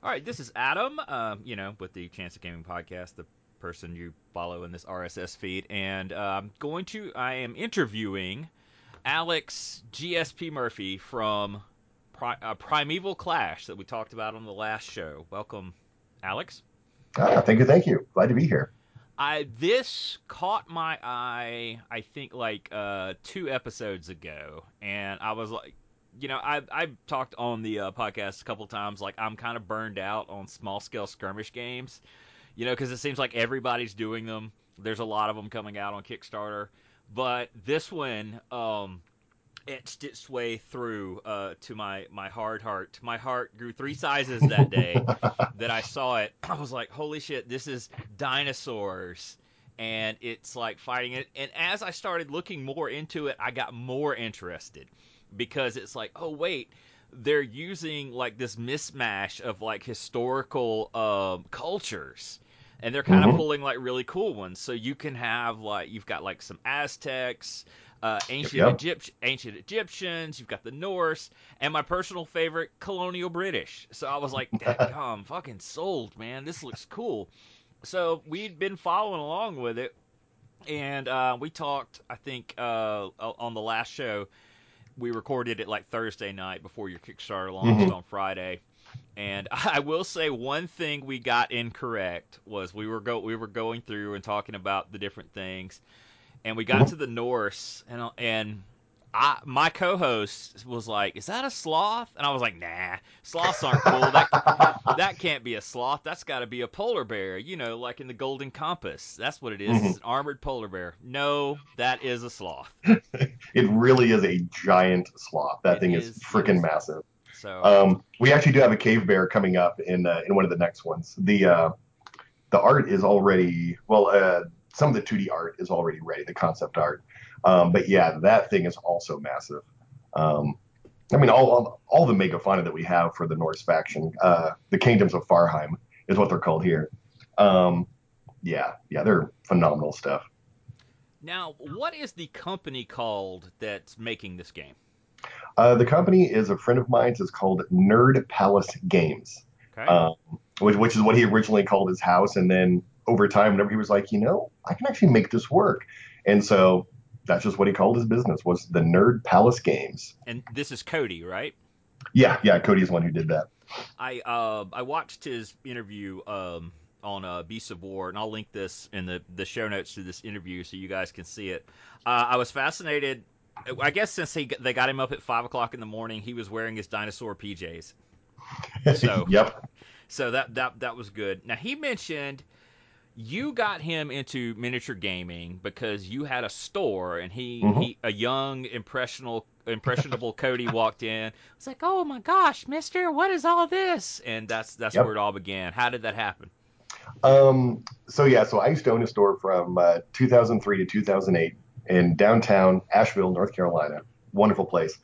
All right, this is Adam, um, you know, with the Chance of Gaming podcast, the person you follow in this RSS feed, and uh, I'm going to, I am interviewing Alex GSP Murphy from Pri- uh, Primeval Clash that we talked about on the last show. Welcome, Alex. Ah, thank you, thank you. Glad to be here. I this caught my eye. I think like uh, two episodes ago, and I was like, you know, I I talked on the uh, podcast a couple times. Like I'm kind of burned out on small scale skirmish games, you know, because it seems like everybody's doing them. There's a lot of them coming out on Kickstarter, but this one, um, etched its way through uh, to my my hard heart. My heart grew three sizes that day that I saw it. I was like, "Holy shit! This is dinosaurs." And it's like fighting it. And as I started looking more into it, I got more interested because it's like, oh wait, they're using like this mismatch of like historical um, cultures and they're kind of Mhm. pulling like really cool ones. So you can have like you've got like some Aztecs, uh, ancient Yep. Egypt, ancient Egyptians. You've got the Norse, and my personal favorite, colonial British. So I was like, "Damn, fucking sold, man! This looks cool." So we'd been following along with it, and uh, we talked. I think uh, on the last show, we recorded it like Thursday night before your Kickstarter launched Mhm. on Friday. And I will say one thing we got incorrect was we were go we were going through and talking about the different things, and we got Mhm. to the Norse, and and I my co-host was like, "Is that a sloth?" And I was like, "Nah, sloths aren't cool. That that can't be a sloth. That's got to be a polar bear. You know, like in the Golden Compass. That's what it is. Mhm. It's an armored polar bear. No, that is a sloth. It really is a giant sloth. That It thing is- is freaking massive. So Um, we actually do have a cave bear coming up in uh, in one of the next ones. The uh, the art is already well. Uh, some of the 2D art is already ready, the concept art. Um, but yeah, that thing is also massive. Um, I mean, all, all all the megafauna that we have for the Norse faction, uh, the kingdoms of Farheim is what they're called here. Um, yeah, yeah, they're phenomenal stuff. now, what is the company called that's making this game? Uh, the company is a friend of mine's. It's called Nerd Palace Games. Okay. um, which, which is what he originally called his house. And then over time, whenever he was like, you know, I can actually make this work. And so that's just what he called his business was the Nerd Palace Games. and this is Cody, right? Yeah, yeah, Cody's the one who did that. I uh, I watched his interview um, on uh, Beasts of War, and I'll link this in the, the show notes to this interview so you guys can see it. Uh, I was fascinated. I guess since he, they got him up at five o'clock in the morning, he was wearing his dinosaur PJs. So- yep. So that that that was good. Now he mentioned you got him into miniature gaming because you had a store and he, Mhm. he a young impressionable impressionable Cody walked in. It's like, "Oh my gosh, mister, what is all this?" And that's that's Yep. where it all began. How did that happen? Um, so yeah, so I used to own a store from uh, 2003 to 2008 in downtown Asheville, North Carolina. Wonderful place.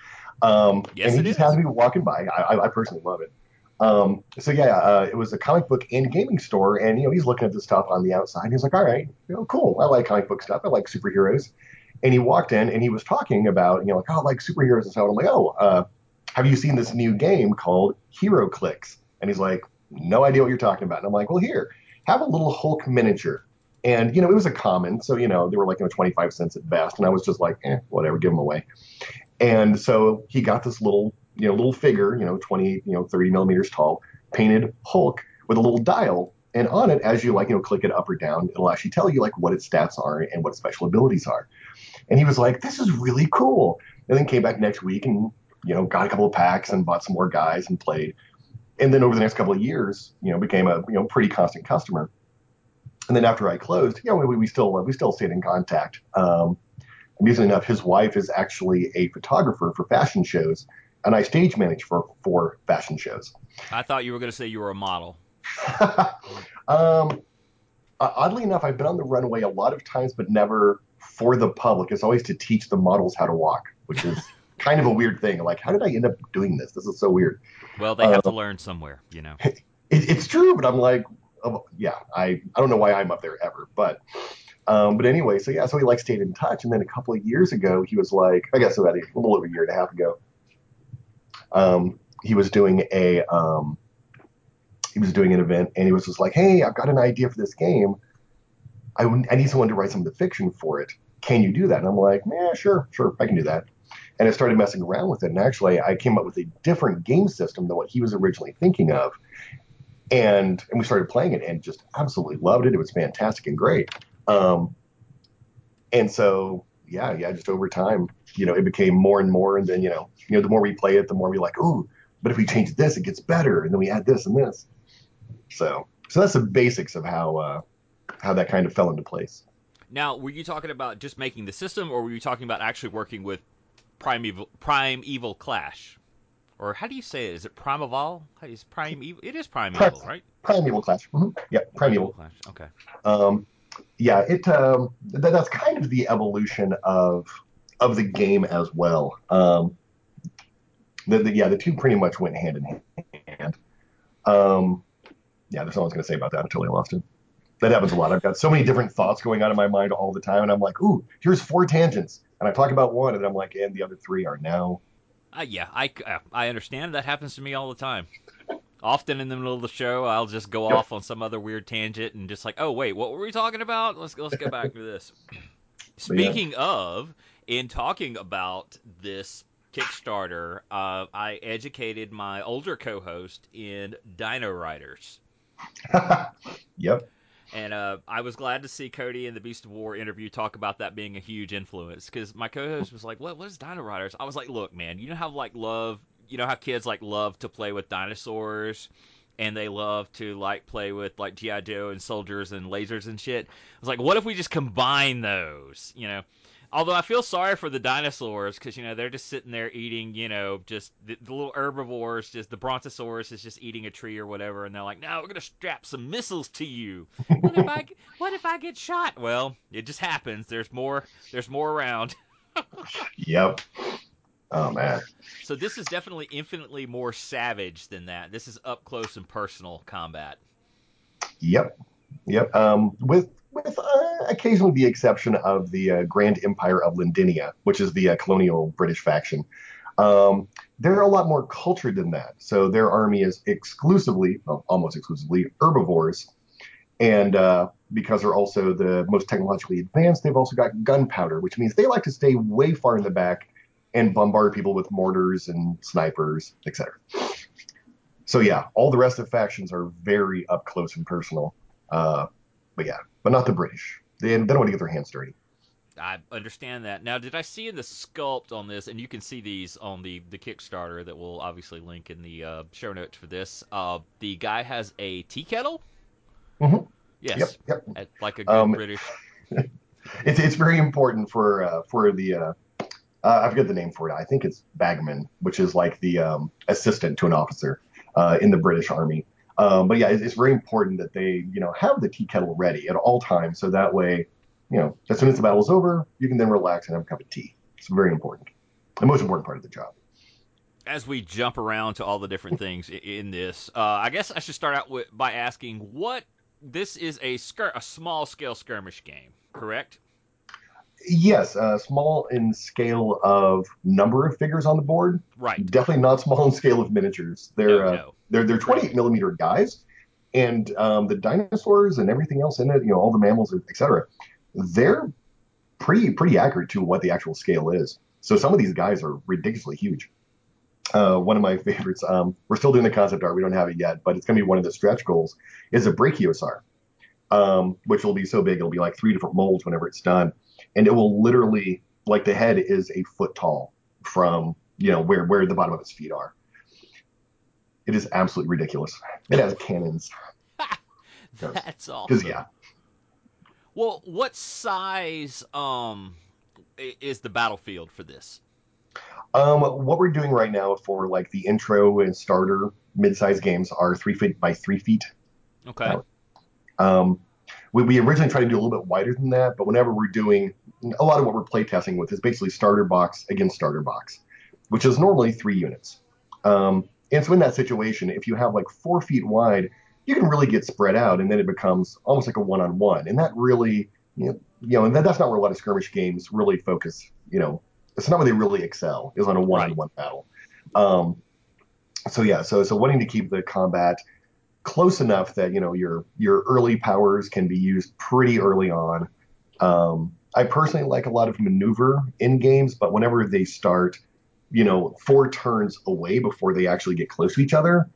Um, Yes, and he it just is. happened to be walking by. I, I personally love it. Um, so yeah, uh, it was a comic book and gaming store, and you know he's looking at the stuff on the outside. He's like, "All right, you know, cool. I like comic book stuff. I like superheroes." And he walked in and he was talking about, you know, like, "Oh, I like superheroes and stuff." I'm like, "Oh, uh, have you seen this new game called HeroClix?" And he's like, "No idea what you're talking about." And I'm like, "Well, here, have a little Hulk miniature." And you know, it was a common, so you know, they were like you know 25 cents at best, and I was just like, eh, whatever, give them away. And so he got this little, you know, little figure, you know, 20, you know, 30 millimeters tall, painted Hulk with a little dial, and on it, as you like, you know, click it up or down, it'll actually tell you like what its stats are and what special abilities are. And he was like, this is really cool. And then came back next week and you know got a couple of packs and bought some more guys and played. And then over the next couple of years, you know, became a you know pretty constant customer. And then after I closed, you know, we, we still we still stayed in contact. Um, amusingly enough, his wife is actually a photographer for fashion shows, and I stage manage for for fashion shows. I thought you were going to say you were a model. um, oddly enough, I've been on the runway a lot of times, but never for the public. It's always to teach the models how to walk, which is kind of a weird thing. Like, how did I end up doing this? This is so weird. Well, they have to learn somewhere, you know. It, it's true, but I'm like, oh, yeah, I, I don't know why I'm up there ever, but. Um, but anyway, so yeah, so he like stayed in touch, and then a couple of years ago, he was like, I guess about a little over a year and a half ago, um, he was doing a um, he was doing an event and he was just like, "Hey, I've got an idea for this game. I, I need someone to write some of the fiction for it. Can you do that?" And I'm like, "Yeah, sure, sure, I can do that." And I started messing around with it, and actually, I came up with a different game system than what he was originally thinking of. And and we started playing it, and just absolutely loved it. It was fantastic and great. Um, and so yeah, yeah, just over time, you know, it became more and more, and then you know, you know, the more we play it, the more we like, ooh, but if we change this, it gets better, and then we add this and this. So, so that's the basics of how uh, how that kind of fell into place. Now, were you talking about just making the system, or were you talking about actually working with Primeval Primeval Clash? Or how do you say it? Is it Primeval? Is Prime Evil? It is Primeval, Prime, right? Primeval Clash. Mm-hmm. Yeah, Primeval. Clash. Okay. Um, yeah, it um, that, that's kind of the evolution of of the game as well. Um, the, the, yeah, the two pretty much went hand in hand. Um, yeah, there's was going to say about that I totally lost it. That happens a lot. I've got so many different thoughts going on in my mind all the time, and I'm like, ooh, here's four tangents, and I talk about one, and I'm like, and the other three are now. Uh, yeah, I, uh, I understand. That happens to me all the time. Often in the middle of the show, I'll just go off on some other weird tangent and just like, oh wait, what were we talking about? Let's let's go back to this. Speaking yeah. of, in talking about this Kickstarter, uh, I educated my older co-host in Dino Riders. yep. And uh, I was glad to see Cody in the Beast of War interview talk about that being a huge influence because my co-host was like, "What? What is Dino Riders?" I was like, "Look, man, you know how like love, you know how kids like love to play with dinosaurs." and they love to like play with like GI Joe and soldiers and lasers and shit. I was like, what if we just combine those? You know, Although I feel sorry for the dinosaurs because you know they're just sitting there eating, you know, just the, the, little herbivores. Just the brontosaurus is just eating a tree or whatever, and they're like, "No, we're gonna strap some missiles to you." what if I what if I get shot? Well, it just happens. There's more. There's more around. yep. Oh man. So this is definitely infinitely more savage than that. This is up close and personal combat. Yep. Yep. Um, with with uh, occasionally the exception of the uh, Grand Empire of Lindinia, which is the uh, colonial British faction. Um, they're a lot more cultured than that. So their army is exclusively, well, almost exclusively, herbivores. And uh, because they're also the most technologically advanced, they've also got gunpowder, which means they like to stay way far in the back and bombard people with mortars and snipers, etc. So yeah, all the rest of factions are very up close and personal. Uh, but yeah, but not the British. They, they don't want to get their hands dirty. I understand that. Now, did I see in the sculpt on this, and you can see these on the, the Kickstarter that we'll obviously link in the uh, show notes for this. Uh, the guy has a tea kettle. Mm-hmm. Yes. Yep. yep. Like a good um, British. it's it's very important for uh, for the uh, I forget the name for it. I think it's bagman, which is like the um, assistant to an officer uh, in the British Army. Um, but yeah, it's, it's, very important that they, you know, have the tea kettle ready at all times, so that way, you know, as soon as the battle's over, you can then relax and have a cup of tea. It's very important, the most important part of the job. As we jump around to all the different things in this, uh, I guess I should start out with by asking what this is a skir- a small scale skirmish game, correct? Yes, uh, small in scale of number of figures on the board. Right. Definitely not small in scale of miniatures. They're no, uh, no. they're they're 28 millimeter guys, and um, the dinosaurs and everything else in it, you know, all the mammals, etc. They're pretty pretty accurate to what the actual scale is. So some of these guys are ridiculously huge. Uh, one of my favorites. Um, we're still doing the concept art. We don't have it yet, but it's going to be one of the stretch goals. Is a brachiosaur, um, which will be so big it'll be like three different molds whenever it's done and it will literally like the head is a foot tall from you know where where the bottom of its feet are. It is absolutely ridiculous. It has cannons. That's awesome. Because yeah. Well, what size um is the battlefield for this? Um, what we're doing right now for like the intro and starter mid-sized games are three feet by three feet. Okay. Um, we, we originally tried to do a little bit wider than that, but whenever we're doing a lot of what we're playtesting with is basically starter box against starter box, which is normally three units. Um, and so in that situation, if you have like four feet wide, you can really get spread out, and then it becomes almost like a one-on-one, and that really, you know, you know and that, that's not where a lot of skirmish games really focus. You know, it's not where they really excel is on a one-on-one right. battle. Um, so yeah, so so wanting to keep the combat close enough that you know your your early powers can be used pretty early on. Um, I personally like a lot of maneuver in games, but whenever they start, you know, four turns away before they actually get close to each other,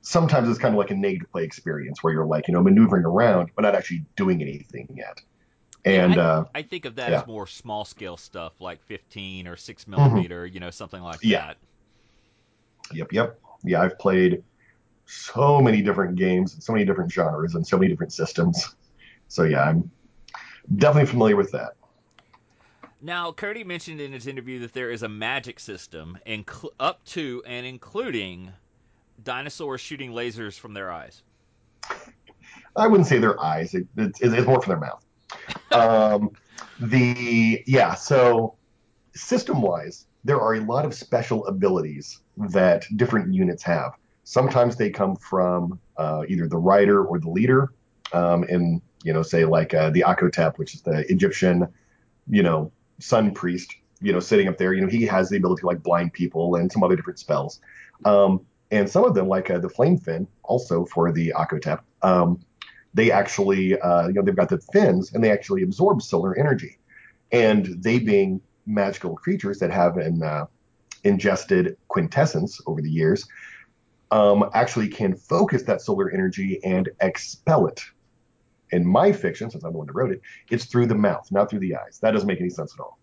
sometimes it's kind of like a negative play experience where you're like, you know, maneuvering around but not actually doing anything yet. And I, uh, I think of that yeah. as more small scale stuff like 15 or 6 millimeter, you know, something like Yeah. that. Yep, yep. Yeah, I've played so many different games, so many different genres, and so many different systems. So yeah, I'm definitely familiar with that. Now, Cody mentioned in his interview that there is a magic system inc- up to and including dinosaurs shooting lasers from their eyes. I wouldn't say their eyes; it, it's, it's more from their mouth. Um, the yeah, so system-wise, there are a lot of special abilities that different units have. Sometimes they come from uh, either the writer or the leader. Um, in you know, say like uh, the Akotep, which is the Egyptian, you know, sun priest, you know, sitting up there. You know, he has the ability to like blind people and some other different spells. Um, and some of them, like uh, the Flame Fin, also for the Akotep, um, they actually, uh, you know, they've got the fins and they actually absorb solar energy. And they being magical creatures that have an uh, ingested quintessence over the years, um, actually can focus that solar energy and expel it. In my fiction, since I'm the one that wrote it, it's through the mouth, not through the eyes. That doesn't make any sense at all.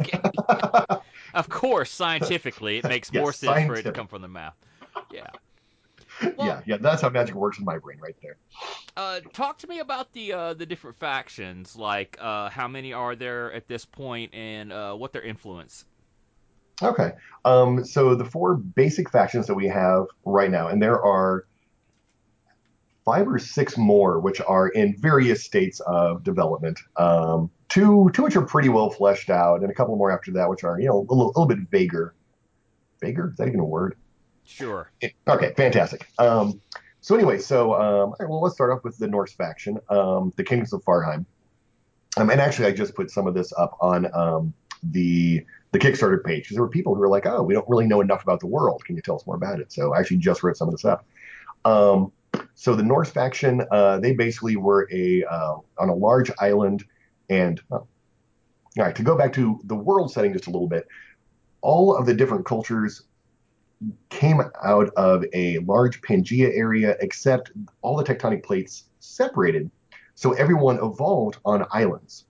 Okay. of course, scientifically, it makes Yes, more sense for it to come from the mouth. Yeah. yeah, Well, yeah, that's how magic works in my brain right there. uh, talk to me about the uh, the different factions. Like, uh, how many are there at this point, and uh, what their influence? Okay. Um, so the four basic factions that we have right now, and there are five or six more which are in various states of development. Um, two, two which are pretty well fleshed out, and a couple more after that which are, you know, a little, a little bit vaguer. Vaguer? Is that even a word? Sure. Okay, fantastic. Um, so anyway, so um, right, well, let's start off with the Norse faction, um, the Kingdoms of Farheim. Um, and actually, I just put some of this up on um, the the Kickstarter page because there were people who were like, "Oh, we don't really know enough about the world. Can you tell us more about it?" So I actually just wrote some of this up. Um, so the Norse faction, uh, they basically were a uh, on a large island, and all right. To go back to the world setting just a little bit, all of the different cultures came out of a large Pangea area, except all the tectonic plates separated. So everyone evolved on islands.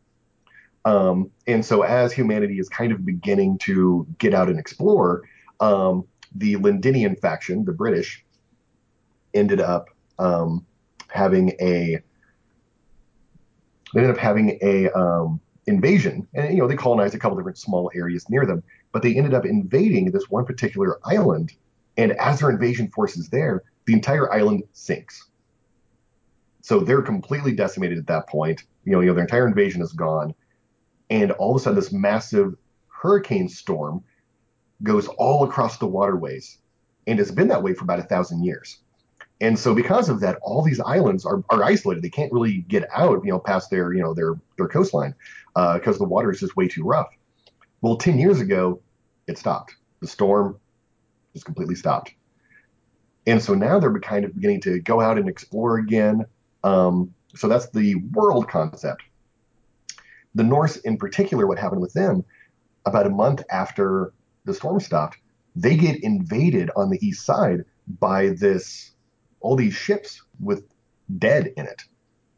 Um, and so as humanity is kind of beginning to get out and explore, um, the Lindinian faction, the British, ended up um, having a they ended up having a um, invasion, and you know they colonized a couple different small areas near them, but they ended up invading this one particular island, and as their invasion force is there, the entire island sinks. So they're completely decimated at that point. You know, you know their entire invasion is gone, and all of a sudden this massive hurricane storm goes all across the waterways, and it's been that way for about a thousand years. And so because of that, all these islands are, are isolated. They can't really get out, you know, past their, you know, their their coastline because the water is just way too rough. Well, 10 years ago, it stopped. The storm just completely stopped. And so now they're kind of beginning to go out and explore again. Um, so that's the world concept. The Norse, in particular, what happened with them about a month after the storm stopped, they get invaded on the east side by this all these ships with dead in it.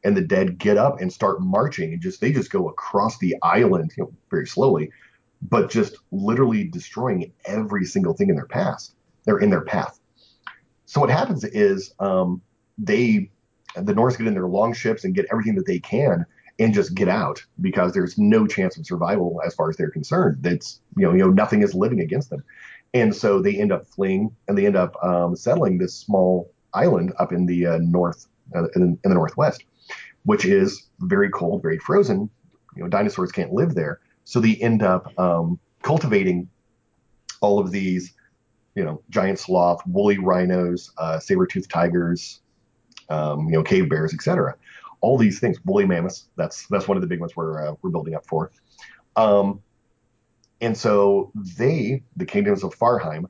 And the dead get up and start marching and just they just go across the island you know very slowly but just literally destroying every single thing in their path they're in their path. So what happens is um, they the norse get in their long ships and get everything that they can and just get out because there's no chance of survival as far as they're concerned that's you know you know nothing is living against them and so they end up fleeing and they end up um, settling this small island up in the uh, north uh, in, in, the northwest, which is very cold, very frozen. You know, dinosaurs can't live there, so they end up um, cultivating all of these, you know, giant sloth, woolly rhinos, uh, saber-toothed tigers, um, you know, cave bears, etc. All these things, woolly mammoths. That's that's one of the big ones we're uh, we're building up for. Um, and so they, the kingdoms of Farheim,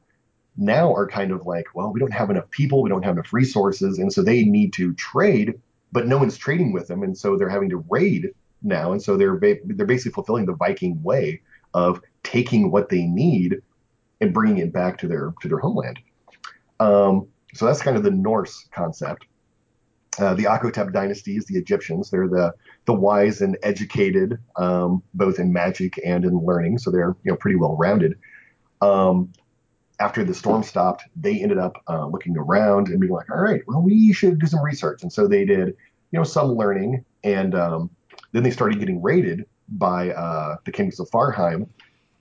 now are kind of like, well, we don't have enough people, we don't have enough resources, and so they need to trade, but no one's trading with them, and so they're having to raid now, and so they're ba- they're basically fulfilling the Viking way of taking what they need and bringing it back to their to their homeland. Um, so that's kind of the Norse concept. Uh, the Akotep dynasty is the Egyptians. They're the the wise and educated, um, both in magic and in learning. So they're you know pretty well rounded. Um, after the storm stopped, they ended up uh, looking around and being like, all right, well, we should do some research. And so they did, you know, some learning. And um, then they started getting raided by uh, the kings of Farheim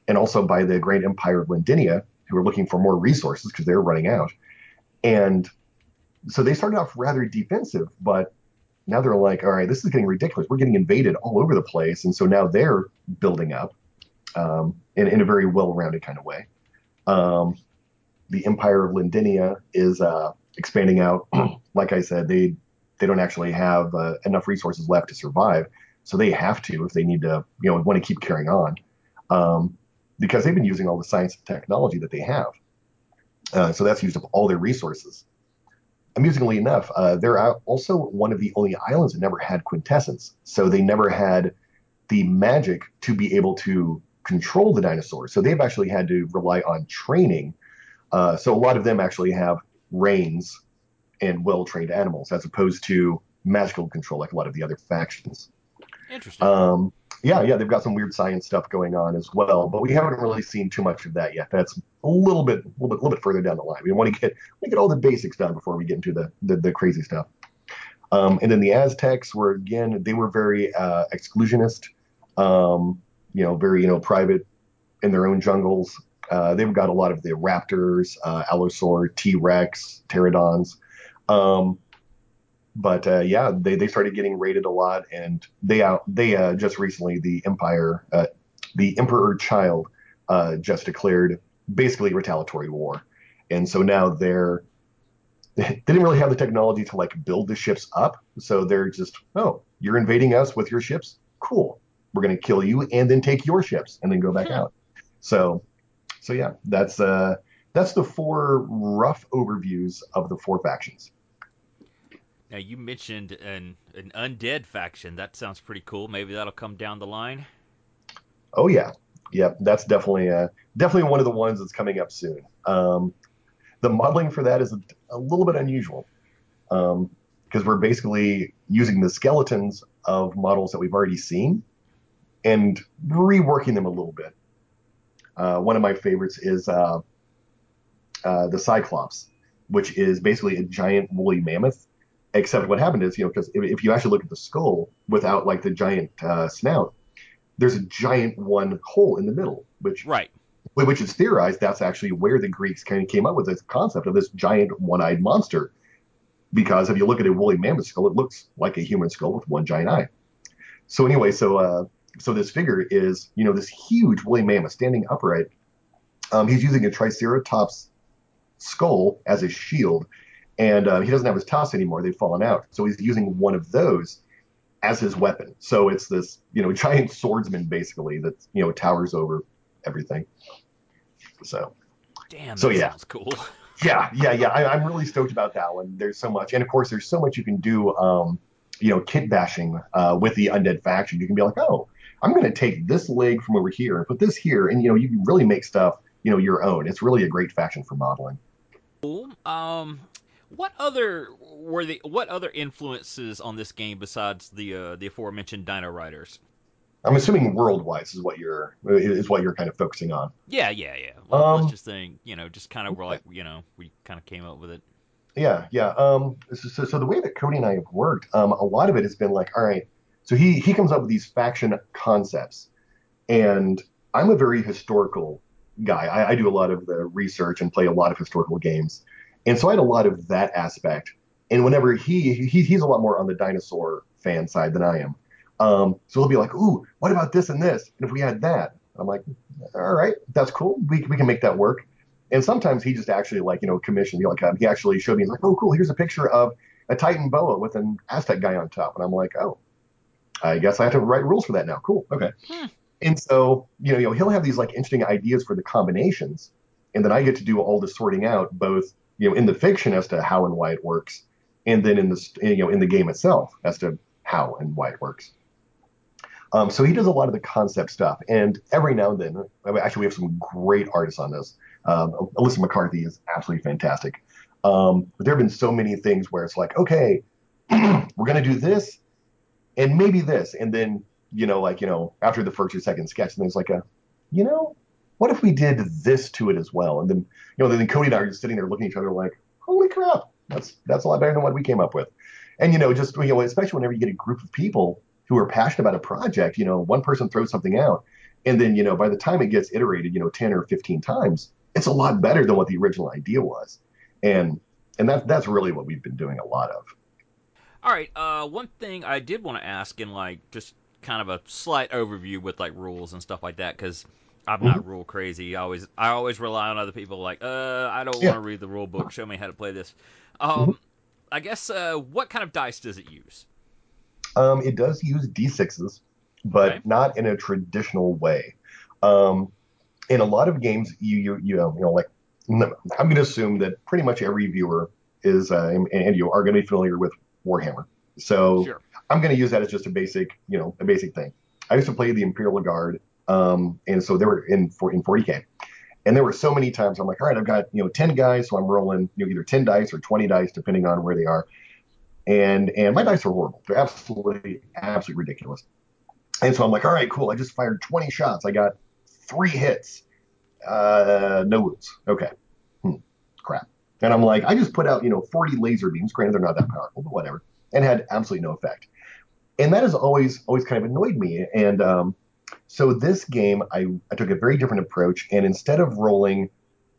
and also by the great empire of Lindinia, who were looking for more resources because they were running out. And so they started off rather defensive, but now they're like, all right, this is getting ridiculous. We're getting invaded all over the place. And so now they're building up um, in, in a very well rounded kind of way. Um, the Empire of Lindinia is uh, expanding out. like I said, they they don't actually have uh, enough resources left to survive, so they have to if they need to, you know, want to keep carrying on, um, because they've been using all the science and technology that they have. Uh, so that's used up all their resources. Amusingly enough, uh, they're also one of the only islands that never had quintessence. So they never had the magic to be able to control the dinosaurs. So they've actually had to rely on training uh, so a lot of them actually have reins and well-trained animals, as opposed to magical control like a lot of the other factions. Interesting. Um, yeah, yeah, they've got some weird science stuff going on as well, but we haven't really seen too much of that yet. That's a little bit, a little bit, little bit further down the line. We want to get, we get all the basics done before we get into the the, the crazy stuff. Um, and then the Aztecs were again, they were very uh, exclusionist, um, you know, very you know private in their own jungles. Uh, they've got a lot of the raptors, uh, Allosaur, T Rex, pterodons. Um, but uh, yeah, they, they started getting raided a lot, and they out they uh, just recently the Empire, uh, the Emperor Child, uh, just declared basically retaliatory war, and so now they're they didn't really have the technology to like build the ships up, so they're just oh you're invading us with your ships, cool, we're gonna kill you and then take your ships and then go back hmm. out. So so yeah, that's uh, that's the four rough overviews of the four factions. Now you mentioned an an undead faction. That sounds pretty cool. Maybe that'll come down the line. Oh yeah, yep. That's definitely uh, definitely one of the ones that's coming up soon. Um, the modeling for that is a, a little bit unusual because um, we're basically using the skeletons of models that we've already seen and reworking them a little bit. Uh, one of my favorites is uh, uh, the Cyclops, which is basically a giant woolly mammoth. Except what happened is, you know, because if, if, you actually look at the skull without like the giant uh, snout, there's a giant one hole in the middle, which right, which is theorized that's actually where the Greeks kind of came up with this concept of this giant one-eyed monster. Because if you look at a woolly mammoth skull, it looks like a human skull with one giant eye. So anyway, so uh, so this figure is, you know, this huge woolly mammoth standing upright. Um, he's using a Triceratops skull as a shield, and uh, he doesn't have his tusks anymore; they've fallen out. So he's using one of those as his weapon. So it's this, you know, giant swordsman basically that you know towers over everything. So, damn, so yeah, sounds cool. yeah, yeah, yeah. I, am really stoked about that one. There's so much, and of course, there's so much you can do. Um, you know, kit bashing uh, with the undead faction. You can be like, oh, I'm going to take this leg from over here and put this here, and you know, you can really make stuff, you know, your own. It's really a great faction for modeling. Cool. Um, what other were the what other influences on this game besides the uh, the aforementioned Dino Riders? I'm assuming worldwide is what you're is what you're kind of focusing on. Yeah, yeah, yeah. Um, let's just think, you know, just kind of we're like you know we kind of came up with it. Yeah, yeah. Um, so, so the way that Cody and I have worked, um, a lot of it has been like, all right, so he he comes up with these faction concepts, and I'm a very historical guy. I, I do a lot of the research and play a lot of historical games, and so I had a lot of that aspect. And whenever he, he he's a lot more on the dinosaur fan side than I am. Um, so he'll be like, "Ooh, what about this and this? And if we had that?" I'm like, "All right, that's cool. We we can make that work." And sometimes he just actually like you know commissioned. Like um, he actually showed me. He's like, "Oh, cool. Here's a picture of a Titanoboa with an Aztec guy on top." And I'm like, "Oh, I guess I have to write rules for that now. Cool. Okay. Hmm. And so, you know, you know, he'll have these like interesting ideas for the combinations. and then I get to do all the sorting out, both you know in the fiction as to how and why it works, and then in the you know in the game itself as to how and why it works. Um, so he does a lot of the concept stuff, and every now and then, I mean, actually, we have some great artists on this. Um, Alyssa McCarthy is absolutely fantastic. Um, but there have been so many things where it's like, okay, we're gonna do this, and maybe this, and then you know, like you know, after the first or second sketch, and there's like a, you know, what if we did this to it as well? And then you know, then Cody and I are just sitting there looking at each other like, holy crap, that's that's a lot better than what we came up with. And you know, just you know, especially whenever you get a group of people who are passionate about a project, you know, one person throws something out, and then you know, by the time it gets iterated, you know, ten or fifteen times, it's a lot better than what the original idea was. And and that that's really what we've been doing a lot of. All right. Uh, one thing I did want to ask, in like just kind of a slight overview with like rules and stuff like that, because I'm not mm-hmm. rule crazy. I always I always rely on other people. Like, uh, I don't yeah. want to read the rule book. Show me how to play this. Um, mm-hmm. I guess uh, what kind of dice does it use? Um, it does use d6s, but okay. not in a traditional way. Um, in a lot of games, you you you know, you know like I'm going to assume that pretty much every viewer is uh, and you are going to be familiar with Warhammer. So sure. I'm going to use that as just a basic, you know, a basic thing. I used to play the Imperial Guard, um, and so they were in for, in 40k, and there were so many times I'm like, all right, I've got you know 10 guys, so I'm rolling you know either 10 dice or 20 dice depending on where they are, and and my dice are horrible. They're absolutely absolutely ridiculous. And so I'm like, all right, cool. I just fired 20 shots. I got three hits, uh, no wounds. Okay, hmm. crap. And I'm like, I just put out you know 40 laser beams. Granted, they're not that powerful, but whatever, and had absolutely no effect. And that has always always kind of annoyed me. And um, so this game, I, I took a very different approach, and instead of rolling,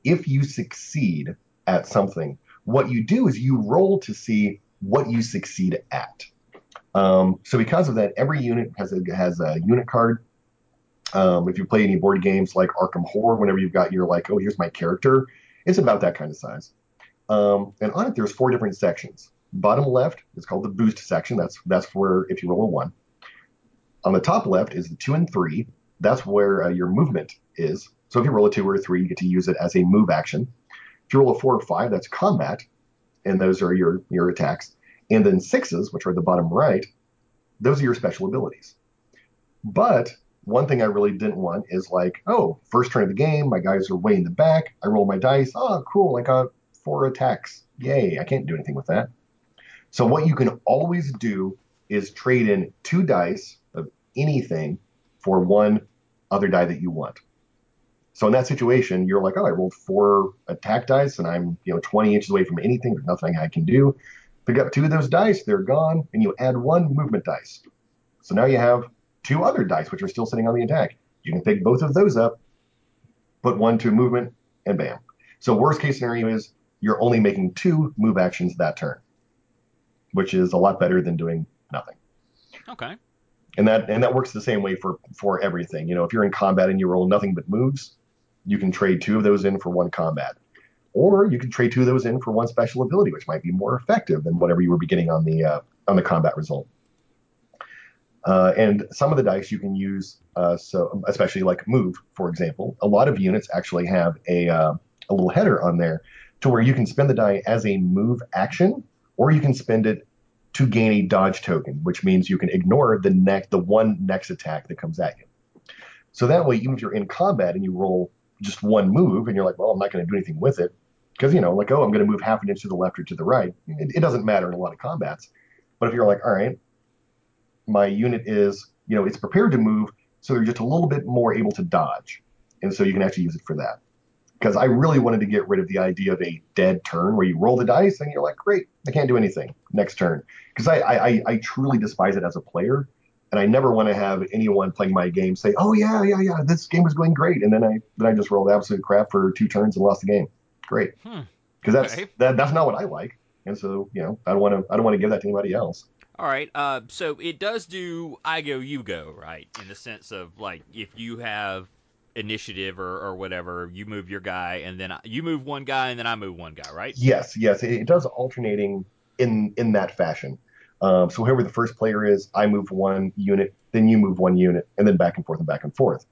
if you succeed at something, what you do is you roll to see what you succeed at. Um, so because of that, every unit has a has a unit card. Um, if you play any board games like Arkham Horror, whenever you've got your like, oh, here's my character, it's about that kind of size. Um, and on it, there's four different sections. Bottom left is called the boost section. That's that's for if you roll a one. On the top left is the two and three. That's where uh, your movement is. So if you roll a two or a three, you get to use it as a move action. If you roll a four or five, that's combat, and those are your your attacks. And then sixes, which are the bottom right, those are your special abilities. But one thing I really didn't want is like, oh, first turn of the game, my guys are way in the back. I roll my dice. Oh, cool. I got four attacks. Yay. I can't do anything with that. So what you can always do is trade in two dice anything for one other die that you want. So in that situation, you're like, oh, I rolled four attack dice and I'm, you know, 20 inches away from anything. There's nothing I can do. Pick up two of those dice, they're gone, and you add one movement dice. So now you have two other dice which are still sitting on the attack. You can pick both of those up, put one to movement, and bam. So worst case scenario is you're only making two move actions that turn, which is a lot better than doing nothing. Okay. And that and that works the same way for for everything. You know, if you're in combat and you roll nothing but moves, you can trade two of those in for one combat. Or you can trade two of those in for one special ability, which might be more effective than whatever you were beginning on the uh, on the combat result. Uh, and some of the dice you can use, uh, so especially like move, for example. A lot of units actually have a uh, a little header on there to where you can spend the die as a move action, or you can spend it to gain a dodge token, which means you can ignore the next the one next attack that comes at you. So that way, even if you're in combat and you roll just one move and you're like, well, I'm not going to do anything with it, because you know like oh i'm going to move half an inch to the left or to the right it, it, doesn't matter in a lot of combats. But if you're like all right my unit is you know it's prepared to move so they're just a little bit more able to dodge. And so you can actually use it for that because i really wanted to get rid of the idea of a dead turn where you roll the dice and you're like great i can't do anything next turn because I, I i truly despise it as a player and I never want to have anyone playing my game say, "Oh yeah, yeah, yeah, this game was going great," and then I then I just rolled absolute crap for two turns and lost the game great. Because hmm. that's okay. that, that's not what I like, and so you know I don't want to I don't want to give that to anybody else. All right. Uh, so it does do I go you go right in the sense of like if you have initiative or, or whatever, you move your guy and then I, you move one guy and then I move one guy, right? Yes, yes. It, it does alternating in in that fashion. Um, so whoever the first player is, I move one unit, then you move one unit, and then back and forth and back and forth.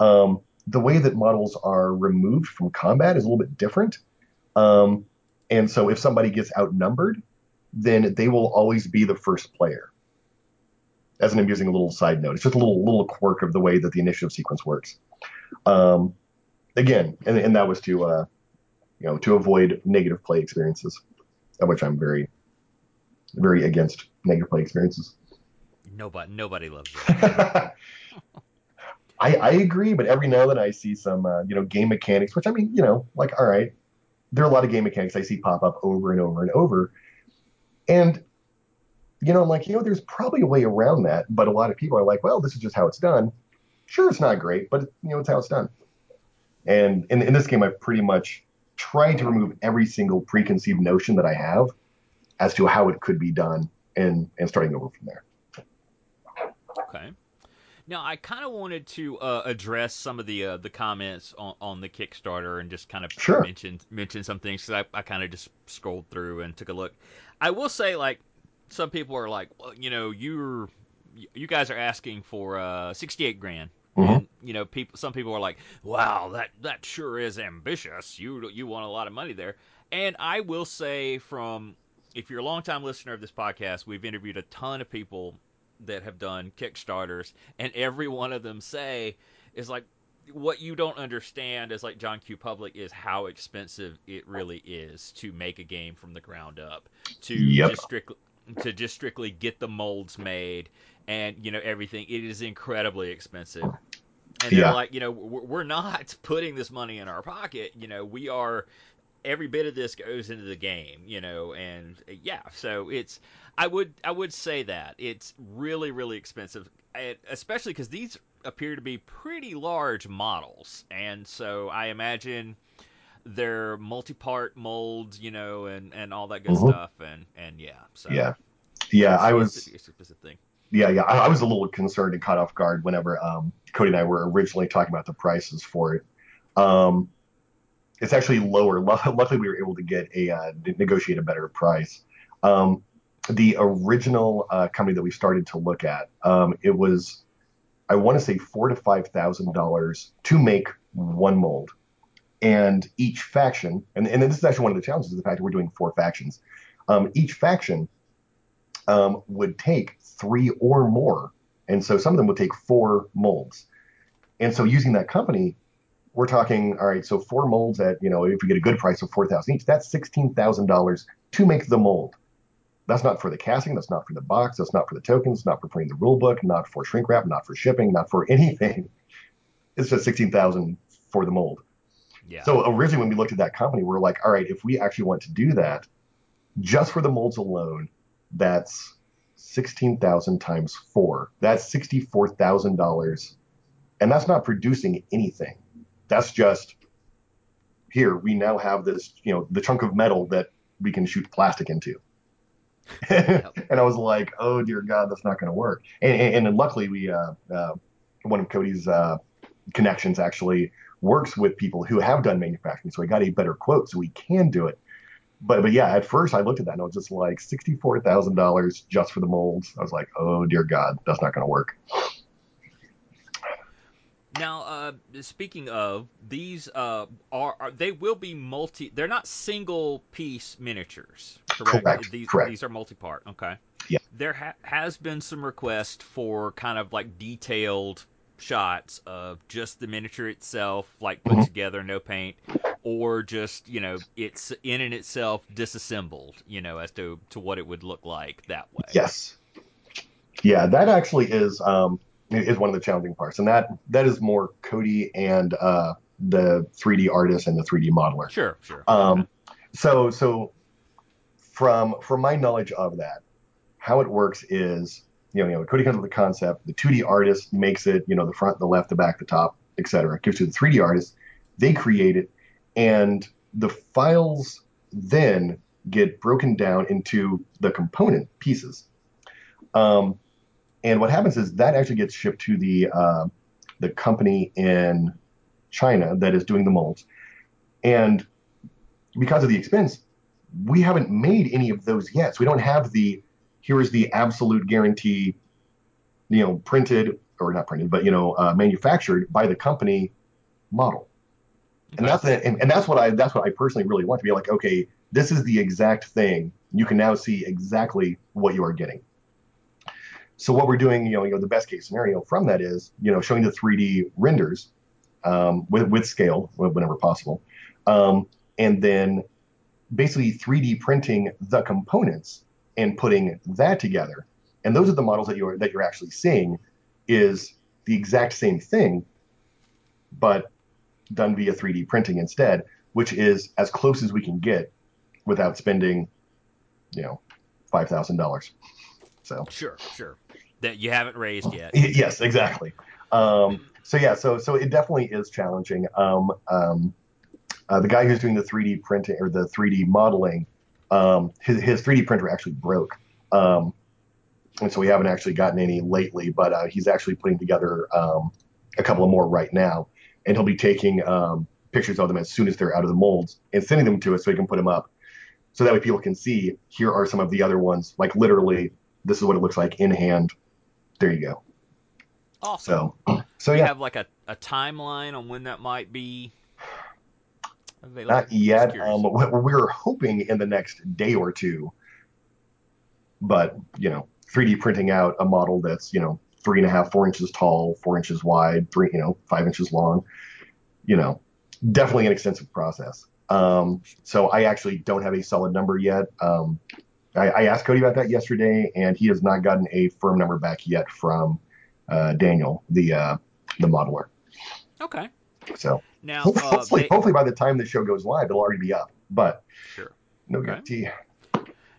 Um, the way that models are removed from combat is a little bit different. Um, and so if somebody gets outnumbered, then they will always be the first player. As an amusing little side note, it's just a little little quirk of the way that the initiative sequence works. Um, again, and, and that was to uh, you know to avoid negative play experiences, of which I'm very very against negative play experiences. Nobody nobody loves it. I, I agree, but every now and then I see some uh, you know game mechanics, which I mean you know like all right, there are a lot of game mechanics I see pop up over and over and over, and you know I'm like you know there's probably a way around that, but a lot of people are like, well, this is just how it's done. Sure, it's not great, but you know it's how it's done. And in, in this game, I've pretty much tried to remove every single preconceived notion that I have as to how it could be done, and and starting over from there. Okay. Now, I kind of wanted to uh, address some of the uh, the comments on, on the Kickstarter and just kind of Sure. mention mention some things because I, I kind of just scrolled through and took a look. I will say, like, some people are like, well, you know, you're you guys are asking for uh, 68 grand. Mhm. And you know, people. Some people are like, "Wow, that that sure is ambitious. You you want a lot of money there." And I will say, from if you're a longtime listener of this podcast, we've interviewed a ton of people that have done Kickstarters, and every one of them say is like what you don't understand is like John Q. Public is how expensive it really is to make a game from the ground up, to Yep. just strictly to just strictly get the molds made and you know everything. It is incredibly expensive. And they're Yeah. like, you know, we're not putting this money in our pocket. You know, we are every bit of this goes into the game, you know, and yeah, so it's I would I would say that it's really really expensive, especially because these appear to be pretty large models, and so I imagine they're multi-part molds, you know, and and all that good Mhm. stuff, and and yeah, so Yeah. Yeah, it's, I it's, was. a, it's a thing. Yeah, yeah. I, I was a little concerned and caught off guard whenever um, Cody and I were originally talking about the prices for it. Um, it's actually lower. Lu- Luckily, we were able to get a uh, negotiate a better price. Um, the original uh, company that we started to look at, um, it was, I want to say, four to five thousand dollars to make one mold, and each faction, and, and this is actually one of the challenges of the fact that we're doing four factions. Um, each faction um, would take three or more. And so some of them would take four molds. And so using that company, we're talking, all right, so four molds at, you know, if we get a good price of 4000 each, that's $16,000 to make the mold. That's not for the casting, that's not for the box, that's not for the tokens, not for printing the rule book, not for shrink wrap, not for shipping, not for anything. It's just 16,000 for the mold. Yeah. So originally when we looked at that company, we we're like, all right, if we actually want to do that, just for the molds alone, that's sixteen thousand times four. That's sixty-four thousand dollars, and that's not producing anything. That's just here. We now have this, you know, the chunk of metal that we can shoot plastic into. Yep. and I was like, oh dear God, that's not going to work. And, and, and luckily, we uh, uh, one of Cody's uh, connections actually works with people who have done manufacturing, so I got a better quote, so we can do it. But but yeah, at first I looked at that and I was just like sixty four thousand dollars just for the molds. I was like, oh dear God, that's not going to work. Now, uh, speaking of these, uh, are, are they will be multi? They're not single piece miniatures, correct? Correct, These correct. these are multi part. Okay. Yeah. There ha- has been some request for kind of like detailed shots of just the miniature itself, like put Mhm. together, no paint, or just you know it's in and itself disassembled, you know, as to to what it would look like that way. Yes, yeah, that actually is um, is one of the challenging parts, and that that is more Cody and uh, the 3D artist and the 3D modeler. Sure, sure. Um, so so from from my knowledge of that, how it works is you know, you know Cody comes with the concept, the 2D artist makes it, you know, the front, the left, the back, the top, etc. Gives to the 3D artist, they create it, and the files then get broken down into the component pieces. Um, and what happens is that actually gets shipped to the uh, the company in China that is doing the molds, and because of the expense, we haven't made any of those yet. So we don't have the here is the absolute guarantee, you know, printed or not printed, but you know, uh, manufactured by the company model. And that's and, and that's what I that's what I personally really want to be like. Okay, this is the exact thing. You can now see exactly what you are getting. So what we're doing, you know, you know, the best case scenario from that is, you know, showing the 3D renders um, with with scale whenever possible, um, and then basically 3D printing the components and putting that together. And those are the models that you're that you're actually seeing is the exact same thing, but done via 3D printing instead, which is as close as we can get without spending, you know, five thousand dollars. So sure, sure, that you haven't raised yet. yes, exactly. Um, so yeah, so so it definitely is challenging. Um, um, uh, the guy who's doing the 3D printing or the 3D modeling, um, his, his 3D printer actually broke. Um, and so we haven't actually gotten any lately, but uh, he's actually putting together um, a couple of more right now and he'll be taking um, pictures of them as soon as they're out of the molds and sending them to us so he can put them up. So that way people can see here are some of the other ones. Like literally, this is what it looks like in hand. There you go. Awesome. So, so you yeah. have like a, a timeline on when that might be available? Not yet. Um, we're hoping in the next day or two. But you know, 3D printing out a model that's you know three and a half, four inches tall, four inches wide, three, you know, five inches long. You know, definitely an extensive process. Um, so I actually don't have a solid number yet. Um, I, I, asked Cody about that yesterday, and he has not gotten a firm number back yet from uh, Daniel, the uh, the modeler. Okay. So now, hopefully, uh, they... hopefully by the time the show goes live, it'll already be up. But sure, no okay. guarantee.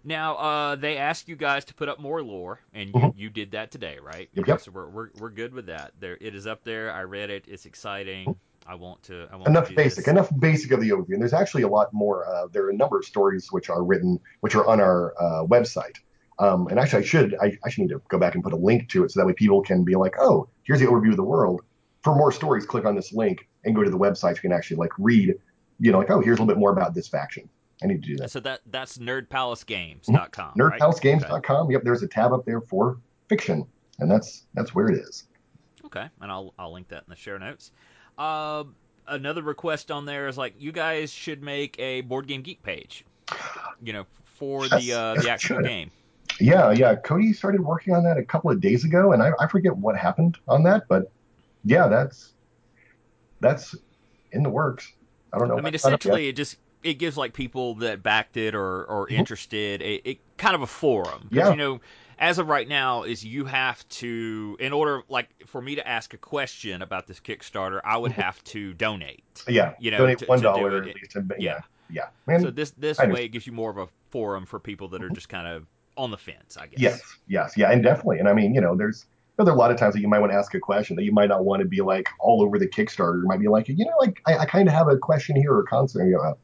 Now, uh, they asked you guys to put up more lore, and you, Mhm. you did that today, right? Yep, yep. So we're, we're, we're good with that. There, it is up there. I read it. It's exciting. I want to. I want enough to basic, this. enough basic of the overview. And there's actually a lot more. Uh, there are a number of stories which are written, which are on our uh, website. Um, and actually, I should I I should need to go back and put a link to it so that way people can be like, oh, here's the overview of the world. For more stories, click on this link and go to the website. You can actually like read, you know, like, oh, here's a little bit more about this faction. I need to do that. So that that's nerdpalacegames.com. Right? NerdPalaceGames.com. Yep, there's a tab up there for fiction, and that's that's where it is. Okay, and I'll I'll link that in the show notes. Uh, another request on there is like you guys should make a board game geek page. You know, for Yes, the uh, yes, the actual game. Yeah, yeah. Cody started working on that a couple of days ago, and I, I forget what happened on that, but yeah, that's that's in the works. I don't know. I mean, what's not up yet. essentially, it just it gives like people that backed it or or mm-hmm. interested a, a kind of a forum. Yeah. You know, as of right now, is you have to in order like for me to ask a question about this Kickstarter, I would mm-hmm. have to donate. yeah, you know, donate to- one dollar it. at least. And, Yeah. yeah, yeah. So this this way it gives you more of a forum for people that are mm-hmm. just kind of on the fence, I guess. Yes, yes, yeah, and definitely. And I mean, you know, there's you know, there are a lot of times that you might want to ask a question that you might not want to be like all over the Kickstarter. You might be like, you know, like I, I kind of have a question here or concert, you know,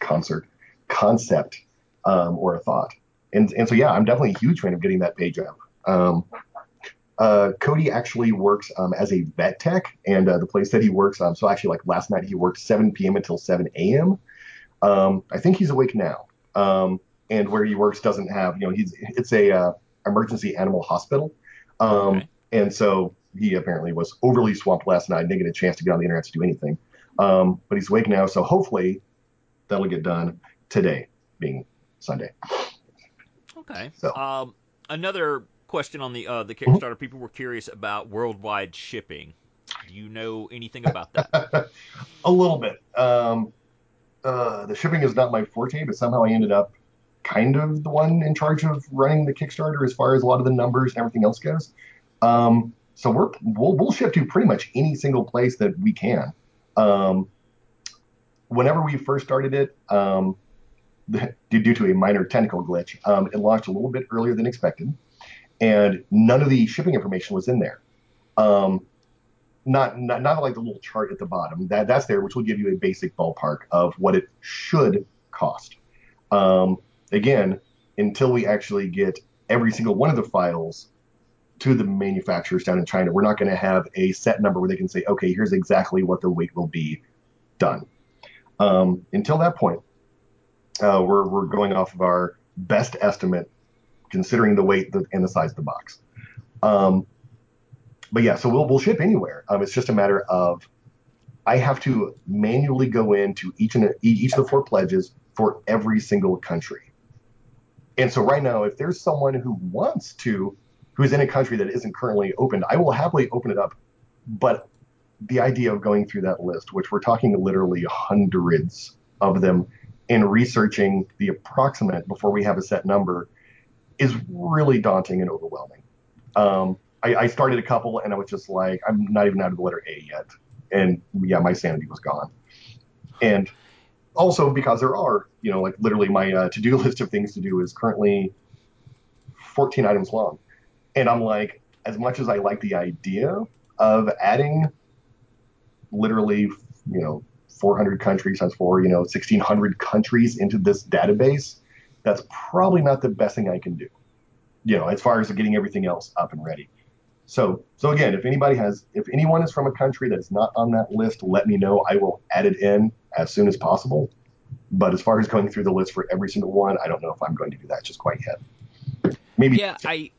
concert concept um, or a thought. And and so yeah, I'm definitely a huge fan of getting that page up. Um, uh, Cody actually works um, as a vet tech, and uh, the place that he works, um, so actually like last night he worked 7 p.m. until 7 a.m. Um, I think he's awake now. Um, and where he works doesn't have, you know, he's it's a uh, emergency animal hospital. Um, Okay. And so he apparently was overly swamped last night, didn't get a chance to get on the internet to do anything. Um, but he's awake now, so hopefully that'll get done today, being Sunday. Okay. So- Um, another question on the uh, the Mm-hmm. Kickstarter. People were curious about worldwide shipping. Do you know anything about that? a little bit. Um, uh, the shipping is not my forte, but somehow I ended up kind of the one in charge of running the Kickstarter as far as a lot of the numbers and everything else goes. Um, so we're we'll, we'll ship to pretty much any single place that we can. Um, whenever we first started it, um, due to a minor technical glitch, um, it launched a little bit earlier than expected, and none of the shipping information was in there. Um, not, not not like the little chart at the bottom that that's there, which will give you a basic ballpark of what it should cost. Um, again, until we actually get every single one of the files to the manufacturers down in China, we're not going to have a set number where they can say, okay, here's exactly what the weight will be done. Um, until that point, uh, we're we're going off of our best estimate, considering the weight and the size of the box. Um, but yeah, so we'll we'll ship anywhere. Um, it's just a matter of I have to manually go into each and each of the four pledges for every single country. And so right now, if there's someone who wants to, who is in a country that isn't currently opened, I will happily open it up. But the idea of going through that list, which we're talking literally hundreds of them, and researching the approximate before we have a set number, is really daunting and overwhelming. Um, I, I started a couple and I was just like, I'm not even out of the letter A yet, and yeah, my sanity was gone. And also because there are, you know, like literally my uh, to-do list of things to do is currently 14 items long, and I'm like, as much as I like the idea of adding literally, you know, 400 countries times four, you know, 1600 countries into this database, that's probably not the best thing I can do. You know, as far as getting everything else up and ready. So, so again, if anybody has, if anyone is from a country that's not on that list, let me know. I will add it in as soon as possible. But as far as going through the list for every single one, I don't know if I'm going to do that just quite yet. Maybe. Yeah, I.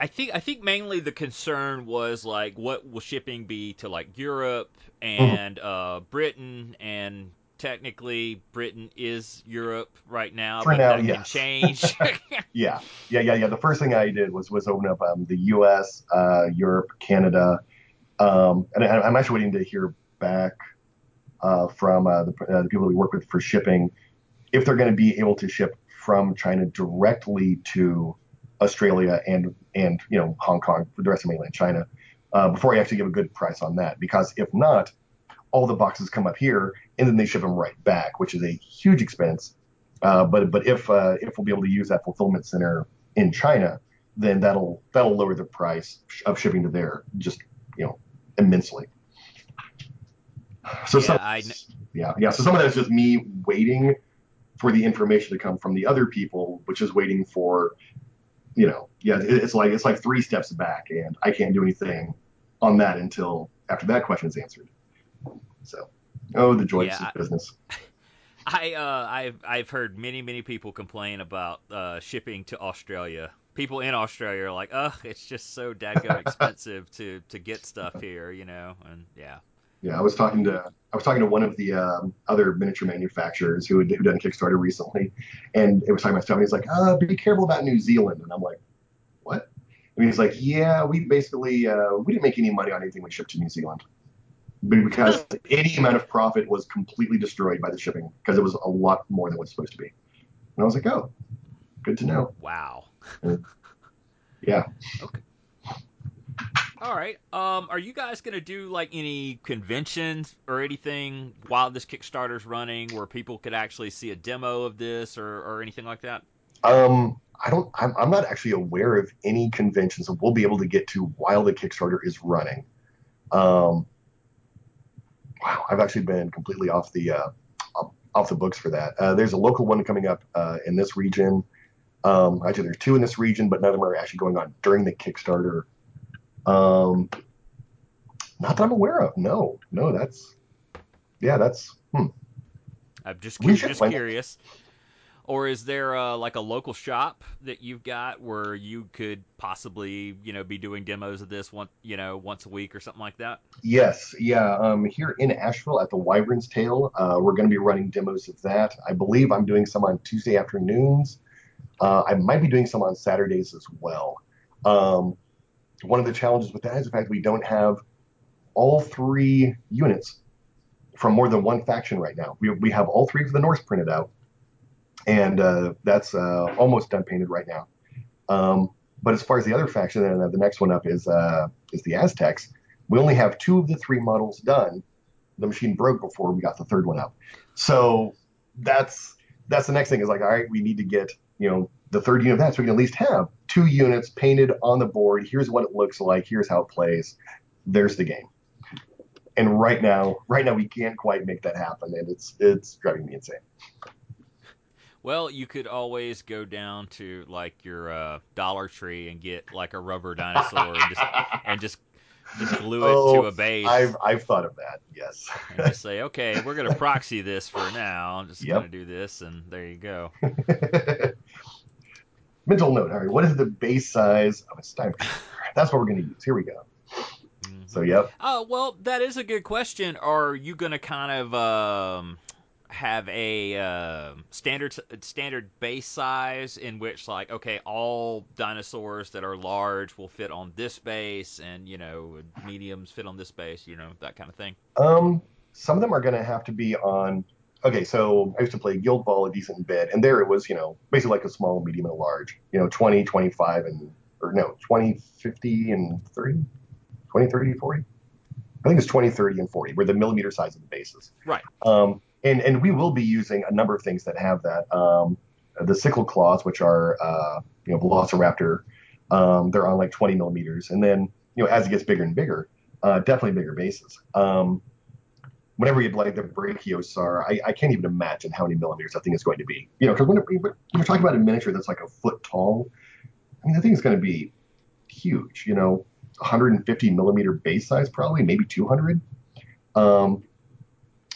I think I think mainly the concern was like what will shipping be to like Europe and mm-hmm. uh, Britain and technically Britain is Europe right now, For but now, that yes. can change. yeah, yeah, yeah, yeah. The first thing I did was was open up um, the U.S., uh, Europe, Canada, um, and I, am actually waiting to hear back uh, from uh, the, uh, the, people we work with for shipping if they're going to be able to ship from China directly to Australia and and you know Hong Kong, for the rest of mainland China, uh, before I actually give a good price on that. Because if not, all the boxes come up here and then they ship them right back, which is a huge expense. Uh, but but if uh, if we'll be able to use that fulfillment center in China, then that'll that'll lower the price of shipping to there just you know immensely. So yeah, some, I... yeah, yeah. So some of that is just me waiting for the information to come from the other people, which is waiting for, you know, yeah, it's like it's like three steps back, and I can't do anything on that until after that question is answered. So, oh, the joys yeah, of business. I uh, I've I've heard many many people complain about uh, shipping to Australia. People in Australia are like, "Ugh, it's just so daggone expensive to to get stuff here," you know, and yeah. Yeah, I was talking to I was talking to one of the um, other miniature manufacturers who had who done Kickstarter recently, and it was talking about stuff. And he's like, "Uh, be careful about New Zealand," and I'm like, "What?" And he's like, "Yeah, we basically uh, we didn't make any money on anything we shipped to New Zealand." because any amount of profit was completely destroyed by the shipping because it was a lot more than what's supposed to be. And I was like, oh, good to know. Wow. yeah. Okay. All right. Um, are you guys gonna do like any conventions or anything while this Kickstarter's running, where people could actually see a demo of this or, or anything like that? Um, I don't. I'm, I'm not actually aware of any conventions that we'll be able to get to while the Kickstarter is running. Um, wow, I've actually been completely off the uh, off the books for that. Uh, there's a local one coming up uh, in this region. Um, actually, there's two in this region, but none of them are actually going on during the Kickstarter. Um, not that I'm aware of. No, no, that's yeah, that's. Hmm. I'm just, just curious. Or is there uh, like a local shop that you've got where you could possibly, you know, be doing demos of this one, you know, once a week or something like that? Yes, yeah. Um, here in Asheville at the Wyvern's Tale, uh, we're going to be running demos of that. I believe I'm doing some on Tuesday afternoons. Uh, I might be doing some on Saturdays as well. Um, one of the challenges with that is the fact that we don't have all three units from more than one faction right now. We, we have all three for the Norse printed out and uh, that's uh, almost done painted right now. Um, but as far as the other faction, and the next one up is uh, is the Aztecs. We only have two of the three models done. The machine broke before we got the third one out. So that's that's the next thing is like, all right, we need to get you know the third unit of that, so we can at least have two units painted on the board. Here's what it looks like. Here's how it plays. There's the game. And right now, right now we can't quite make that happen, and it's it's driving me insane. Well, you could always go down to like your uh, Dollar Tree and get like a rubber dinosaur and just and just just glue it oh, to a base. I've I've thought of that. Yes. and just say, okay, we're gonna proxy this for now. I'm just yep. gonna do this, and there you go. Mental note, Harry. What is the base size of a Steimer? That's what we're gonna use. Here we go. Mm-hmm. So yep. Oh well, that is a good question. Are you going to kind of um, have a uh, standard standard base size in which, like, okay, all dinosaurs that are large will fit on this base, and you know, mediums fit on this base, you know, that kind of thing? Um, some of them are going to have to be on. Okay, so I used to play Guild Ball a decent bit, and there it was, you know, basically like a small, medium, and a large. You know, 20, 25, and or no, 20, 50, and 30, 20, 30, 40. I think it's 20, 30, and 40, where the millimeter size of the bases. Right. Um, and and we will be using a number of things that have that. Um, the sickle claws, which are uh, you know Velociraptor, um, they're on like 20 millimeters, and then you know as it gets bigger and bigger, uh, definitely bigger bases. Um, whenever you like the Brachiosaur, I, I can't even imagine how many millimeters that thing is going to be. You know, because when, when you're talking about a miniature that's like a foot tall, I mean, the thing is going to be huge. You know, 150 millimeter base size, probably maybe 200. Um,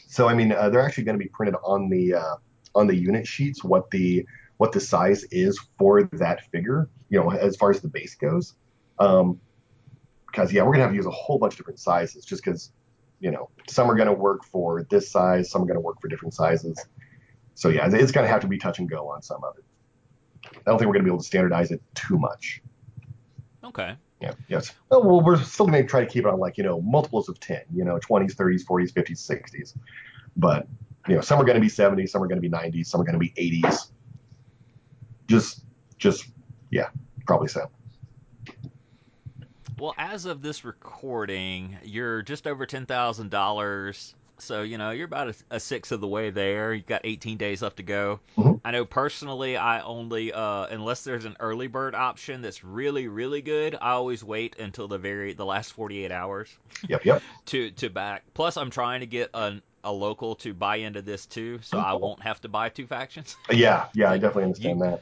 so I mean, uh, they're actually going to be printed on the uh, on the unit sheets what the what the size is for that figure. You know, as far as the base goes. Um, because yeah, we're gonna have to use a whole bunch of different sizes just because you know some are gonna work for this size, some are gonna work for different sizes. So yeah, it's gonna have to be touch and go on some of it. I don't think we're gonna be able to standardize it too much. Okay. Yeah. Yes. Oh, well, we're still going to try to keep it on like you know multiples of ten. You know, twenties, thirties, forties, fifties, sixties. But you know, some are going to be seventies, some are going to be nineties, some are going to be eighties. Just, just, yeah, probably so. Well, as of this recording, you're just over ten thousand dollars. So you know you're about a, a, sixth of the way there. You've got 18 days left to go. Mm-hmm. I know personally, I only uh, unless there's an early bird option that's really really good, I always wait until the very the last 48 hours. Yep, yep. to to back. Plus, I'm trying to get an, a local to buy into this too, so I won't have to buy two factions. Yeah, yeah, I definitely understand you, that.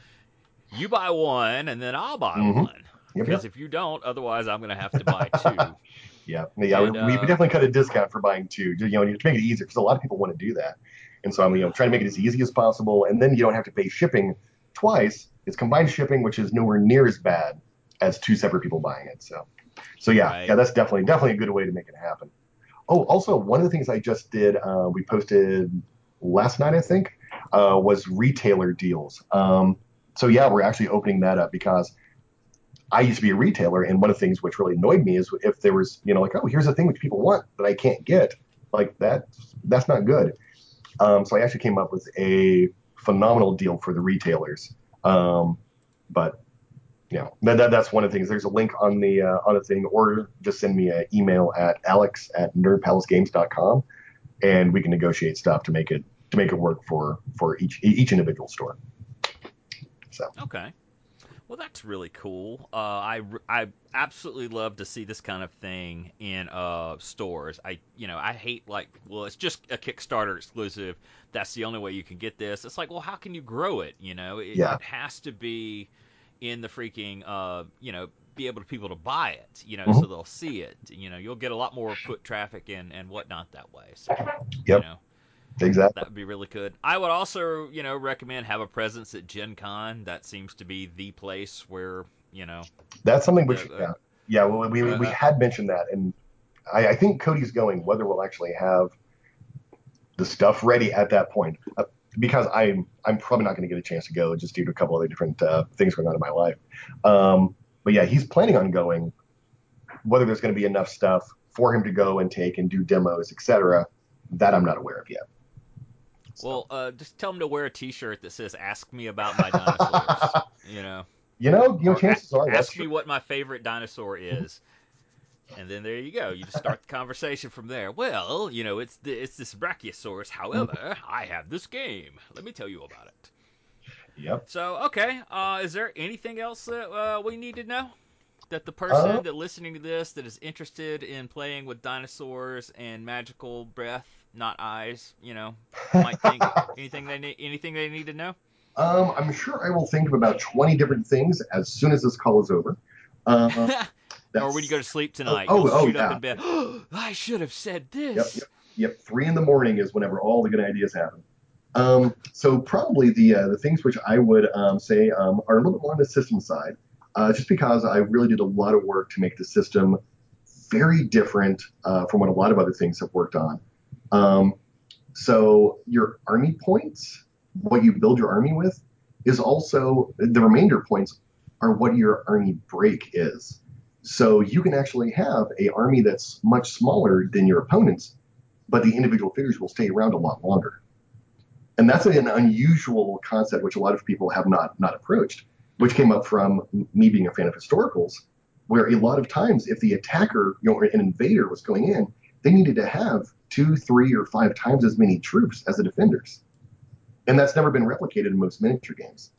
You buy one, and then I'll buy Mhm. one. Because yep. if you don't, otherwise I'm going to have to buy two. Yeah, yeah. And, we, we uh, definitely cut a discount for buying two. You know, to make it easier because a lot of people want to do that. And so I'm you know trying to make it as easy as possible, and then you don't have to pay shipping twice. It's combined shipping, which is nowhere near as bad as two separate people buying it. So, so yeah, Right. yeah, that's definitely definitely a good way to make it happen. Oh, also one of the things I just did, uh, we posted last night, I think, uh, was retailer deals. Um, so yeah, we're actually opening that up because I used to be a retailer, and one of the things which really annoyed me is if there was, you know, like, oh, here's a thing which people want that I can't get, like that, that's not good. Um, so I actually came up with a phenomenal deal for the retailers. Um, but you know, that, that, that's one of the things. There's a link on the uh, on the thing, or just send me an email at alex at nerdpalacegames.com, and we can negotiate stuff to make it to make it work for for each each individual store. So Okay. Well, that's really cool. Uh, I, I absolutely love to see this kind of thing in uh, stores. I you know I hate like well it's just a Kickstarter exclusive. That's the only way you can get this. It's like well how can you grow it? You know it, Yeah. it has to be in the freaking uh, you know be able to people to buy it. You know so Mhm. they'll see it. You know you'll get a lot more foot traffic and and whatnot that way. So you Yep. know exactly. that would be really good. I would also, you know, recommend have a presence at Gen Con. That seems to be the place where, you know, That's something which, Uh, uh, yeah, yeah. Well, we, we, we uh, had mentioned that, and I, I think Cody's going. Whether we'll actually have the stuff ready at that point, uh, because I'm I'm probably not going to get a chance to go just due to a couple other different uh, things going on in my life. Um, but yeah, he's planning on going. Whether there's going to be enough stuff for him to go and take and do demos, etc., that I'm not aware of yet. So, well, uh, just tell them to wear a T-shirt that says "Ask me about my dinosaurs." you know, you know, your chances a- are ask me what my favorite dinosaur is. And then there you go. You just start the conversation from there. Well, you know, it's the, it's this Brachiosaurus. However, I have this game. Let me tell you about it. Yep. So, okay, uh, is there anything else that uh, we need to know? That the person Uh, that listening to this that is interested in playing with dinosaurs and magical breath, not eyes, you know, might think anything they need anything they need to know. Um, I'm sure I will think of about 20 different things as soon as this call is over. Um, or when you go to sleep tonight, oh, oh, shoot up yeah. in bed. I should have said Yep, this. yep, yep. Three in the morning is whenever all the good ideas happen. Um, so probably the uh, the things which I would um, say um, are a little bit more on the system side, uh, just because I really did a lot of work to make the system very different uh, from what a lot of other things have worked on. Um, so your army points, what you build your army with, is also the remainder points are what your army break is. So you can actually have a army that's much smaller than your opponent's, but the individual figures will stay around a lot longer. And that's an unusual concept which a lot of people have not not approached, which came up from me being a fan of historicals, where a lot of times if the attacker, you know, an invader was going in, they needed to have two, three, or five times as many troops as the defenders. And that's never been replicated in most miniature games.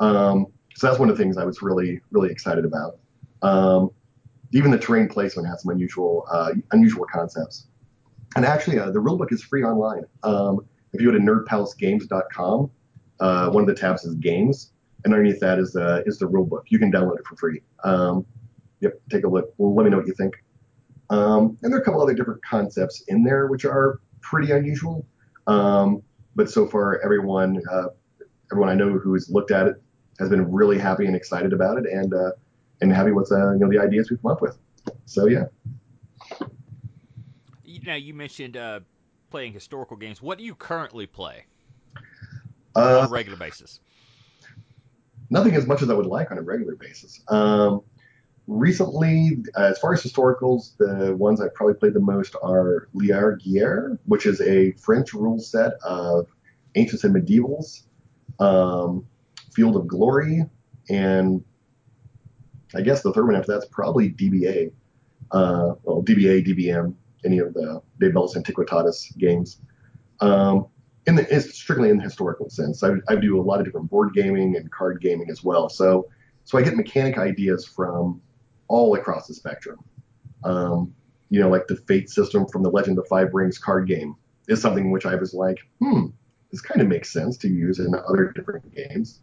Um, so that's one of the things I was really, really excited about. Um, even the terrain placement has some unusual, uh, unusual concepts. And actually, uh, the rulebook is free online. Um, if you go to nerdpalacegames.com, uh, one of the tabs is games, and underneath that is the is the rulebook. You can download it for free. Um, yep, take a look. Let me know what you think. Um, and there are a couple other different concepts in there which are pretty unusual. Um, but so far, everyone uh, everyone I know who's looked at it has been really happy and excited about it, and uh, and happy with uh, you know the ideas we've come up with. So yeah. Now you mentioned uh, playing historical games. What do you currently play Uh, on a regular basis? nothing as much as I would like on a regular basis. Um, recently, uh, as far as historicals, the ones I've probably played the most are Liar Guerre, which is a French rule set of ancients and medievals, um, Field of Glory, and I guess the third one after that's probably DBA. Uh, well, DBA, DBM, any of the De Bellis Antiquitatis games. Um, in the strictly in the historical sense. I, I do a lot of different board gaming and card gaming as well. So so I get mechanic ideas from all across the spectrum. Um, you know, like the fate system from the Legend of Five Rings card game is something which I was like, hmm, this kind of makes sense to use in other different games.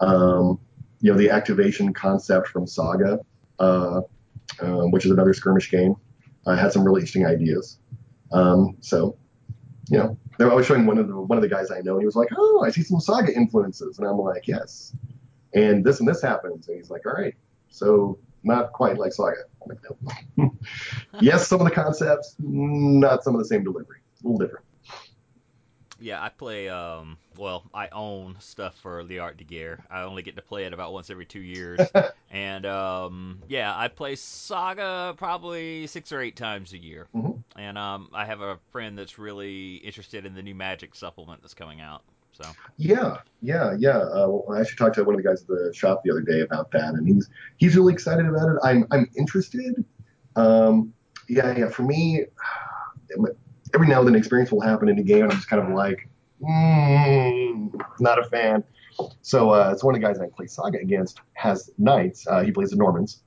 Um, you know, the activation concept from Saga, uh, um, which is another skirmish game, uh, had some really interesting ideas. Um, so, you know, I was showing one of the one of the guys I know, and he was like, "Oh, I see some Saga influences," and I'm like, "Yes." And this and this happens, and he's like, "All right, so not quite like Saga." Like, "No." yes, some of the concepts, not some of the same delivery, a little different. Yeah, I play. Um, well, I own stuff for the Art de Guerre. I only get to play it about once every two years, and um, yeah, I play Saga probably six or eight times a year. Mhm. And um, I have a friend that's really interested in the new Magic supplement that's coming out. So Yeah, yeah, yeah. Uh, well, I actually talked to one of the guys at the shop the other day about that, and he's he's really excited about it. I'm I'm interested. Um, yeah, yeah. For me, every now and then, experience will happen in a game, and I'm just kind of like, mm, not a fan. So uh, it's one of the guys I play Saga against has knights. Uh, he plays the Normans,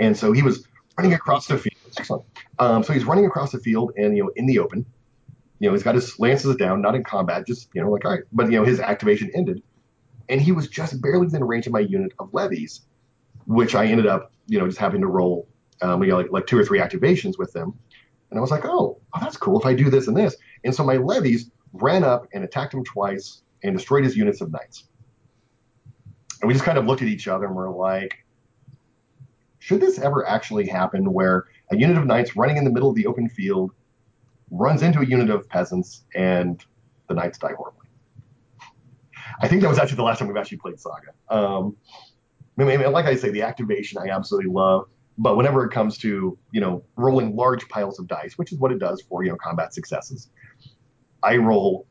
and so he was running across the field. Um, so he's running across the field, and you know, in the open, you know, he's got his lances down, not in combat, just you know, like all right. But you know, his activation ended, and he was just barely within range of my unit of levies, which I ended up, you know, just having to roll, um, you know, like, like two or three activations with them. And I was like, oh, oh, that's cool if I do this and this. And so my levies ran up and attacked him twice and destroyed his units of knights. And we just kind of looked at each other and we're like, should this ever actually happen where a unit of knights running in the middle of the open field runs into a unit of peasants and the knights die horribly? I think that was actually the last time we've actually played Saga. Um, I mean, like I say, the activation I absolutely love. But whenever it comes to you know rolling large piles of dice, which is what it does for you know combat successes, I roll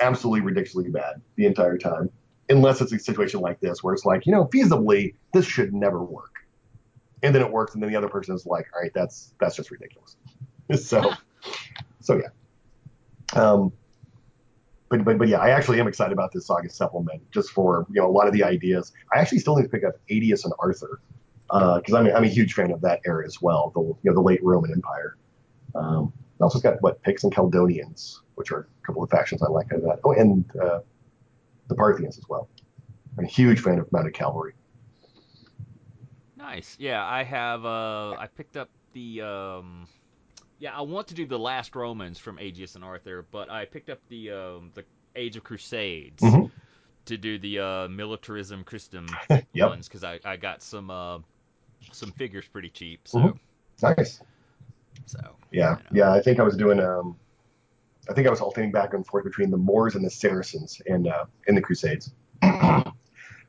absolutely ridiculously bad the entire time, unless it's a situation like this where it's like you know feasibly this should never work, and then it works, and then the other person is like, all right, that's that's just ridiculous. so so yeah. Um, but, but but yeah, I actually am excited about this Saga supplement just for you know a lot of the ideas. I actually still need to pick up Aetius and Arthur because I'm, a, I'm a huge fan of that era as well, the you know the late Roman Empire. Um, it also got what Picts and Caledonians, which are a couple of factions I like out of that. Oh, and uh, the Parthians as well. I'm a huge fan of mounted cavalry. nice. Yeah, I have. Uh, I picked up the. Um, yeah, I want to do the Last Romans from Aetius and Arthur, but I picked up the um, the Age of Crusades Mhm. to do the uh, Milites Christi Yep. ones because I, I got some uh, some figures pretty cheap. So Mhm. Nice. So Yeah, you know. yeah. I think I was doing. Um, I think I was alternating back and forth between the Moors and the Saracens and uh, in the Crusades.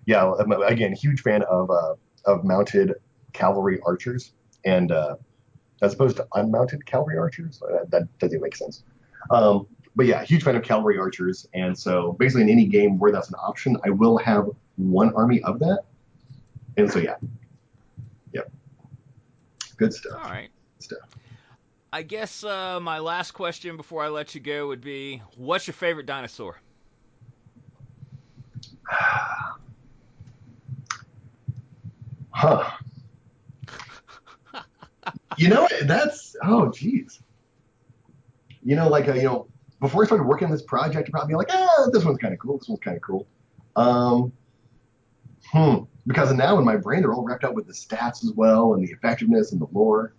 yeah, again, huge fan of uh, of mounted cavalry archers, and uh, as opposed to unmounted cavalry archers, uh, that doesn't make sense. Um, but yeah, huge fan of cavalry archers, and so basically in any game where that's an option, I will have one army of that, and so yeah, yep, good stuff. All right. Stuff. I guess uh, my last question before I let you go would be, what's your favorite dinosaur? Huh. You know, that's oh geez. You know, like uh, you know, before I started working on this project, I'd probably be like, ah, this one's kind of cool. This one's kind of cool. Um, hmm. Because now in my brain, they're all wrapped up with the stats as well and the effectiveness and the lore.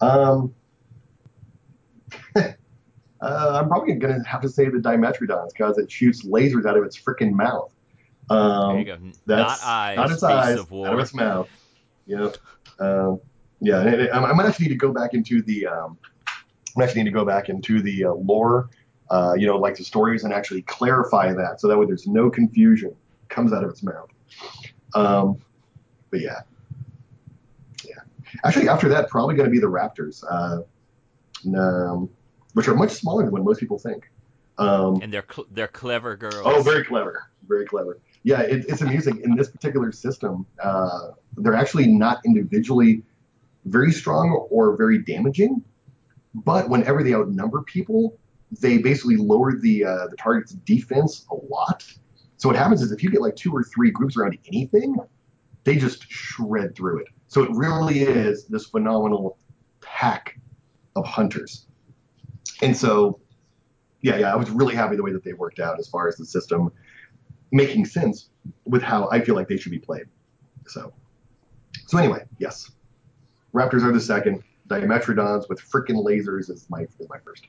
Um, uh, I'm probably gonna have to say the Dimetrodons because it shoots lasers out of its freaking mouth. Um, there you go. That's not eyes. not its eyes, out of its mouth. Yep. Um, yeah, and it, I might actually need to go back into the. Um, I actually need to go back into the uh, lore, uh, you know, like the stories, and actually clarify that so that way there's no confusion comes out of its mouth. Um, but yeah, yeah. Actually, after that, probably going to be the Raptors, uh, um, which are much smaller than what most people think. Um, and they're cl- they're clever girls. Oh, very clever, very clever. Yeah, it, it's amusing. In this particular system, uh, they're actually not individually very strong or very damaging, but whenever they outnumber people, they basically lower the uh, the target's defense a lot. So what happens is if you get like two or three groups around anything, they just shred through it. So it really is this phenomenal pack of hunters. And so yeah, yeah, I was really happy the way that they worked out as far as the system making sense with how I feel like they should be played. So, so anyway, yes, Raptors are the second. Dimetrodons with freaking lasers is my is my first.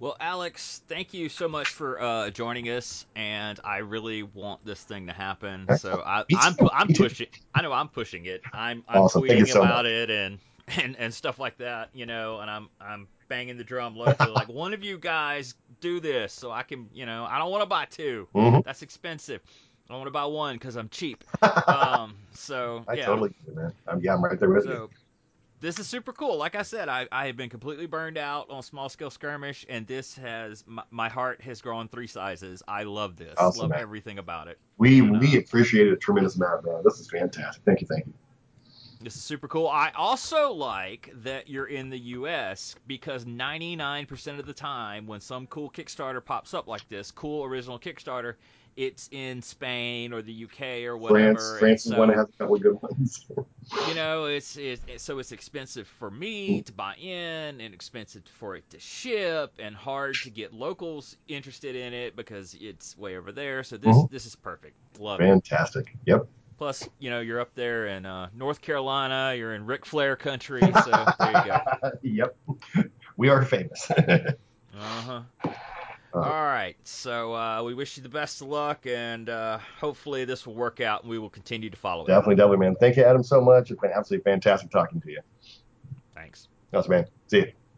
Well, Alex, thank you so much for uh, joining us, and I really want this thing to happen. So I, Me I'm I'm pushing. I know I'm pushing it. I'm I'm Awesome. Tweeting so about much. it and, and and stuff like that, you know. And I'm I'm banging the drum locally, like one of you guys do this, so I can, you know, I don't want to buy two. hmm That's expensive. I want to buy one because I'm cheap. Um, so I yeah. totally man. I'm, yeah, I'm right there with you. This is super cool. Like I said, I, I have been completely burned out on small scale skirmish, and this has my, my heart has grown three sizes. I love this. Awesome, love man. everything about it. We And, we uh, appreciate it a tremendous amount, man. This is fantastic. Thank you, thank you. This is super cool. I also like that you're in the US because 99% of the time when some cool Kickstarter pops up like this, cool original Kickstarter, it's in Spain or the UK or whatever. France France is one that so has a couple of good ones. you know it's, it's so it's expensive for me to buy in and expensive for it to ship and hard to get locals interested in it because it's way over there so this Mhm. this is perfect love it Fantastic. Yep. plus you know you're up there in uh, north carolina you're in Ric flair country so there you go yep. We are famous. uh-huh Uh, all right so uh, we wish you the best of luck and uh, hopefully this will work out and we will continue to follow it definitely, definitely, man. Thank you, Adam, so much. It's been absolutely fantastic talking to you. thanks Awesome, man. See you.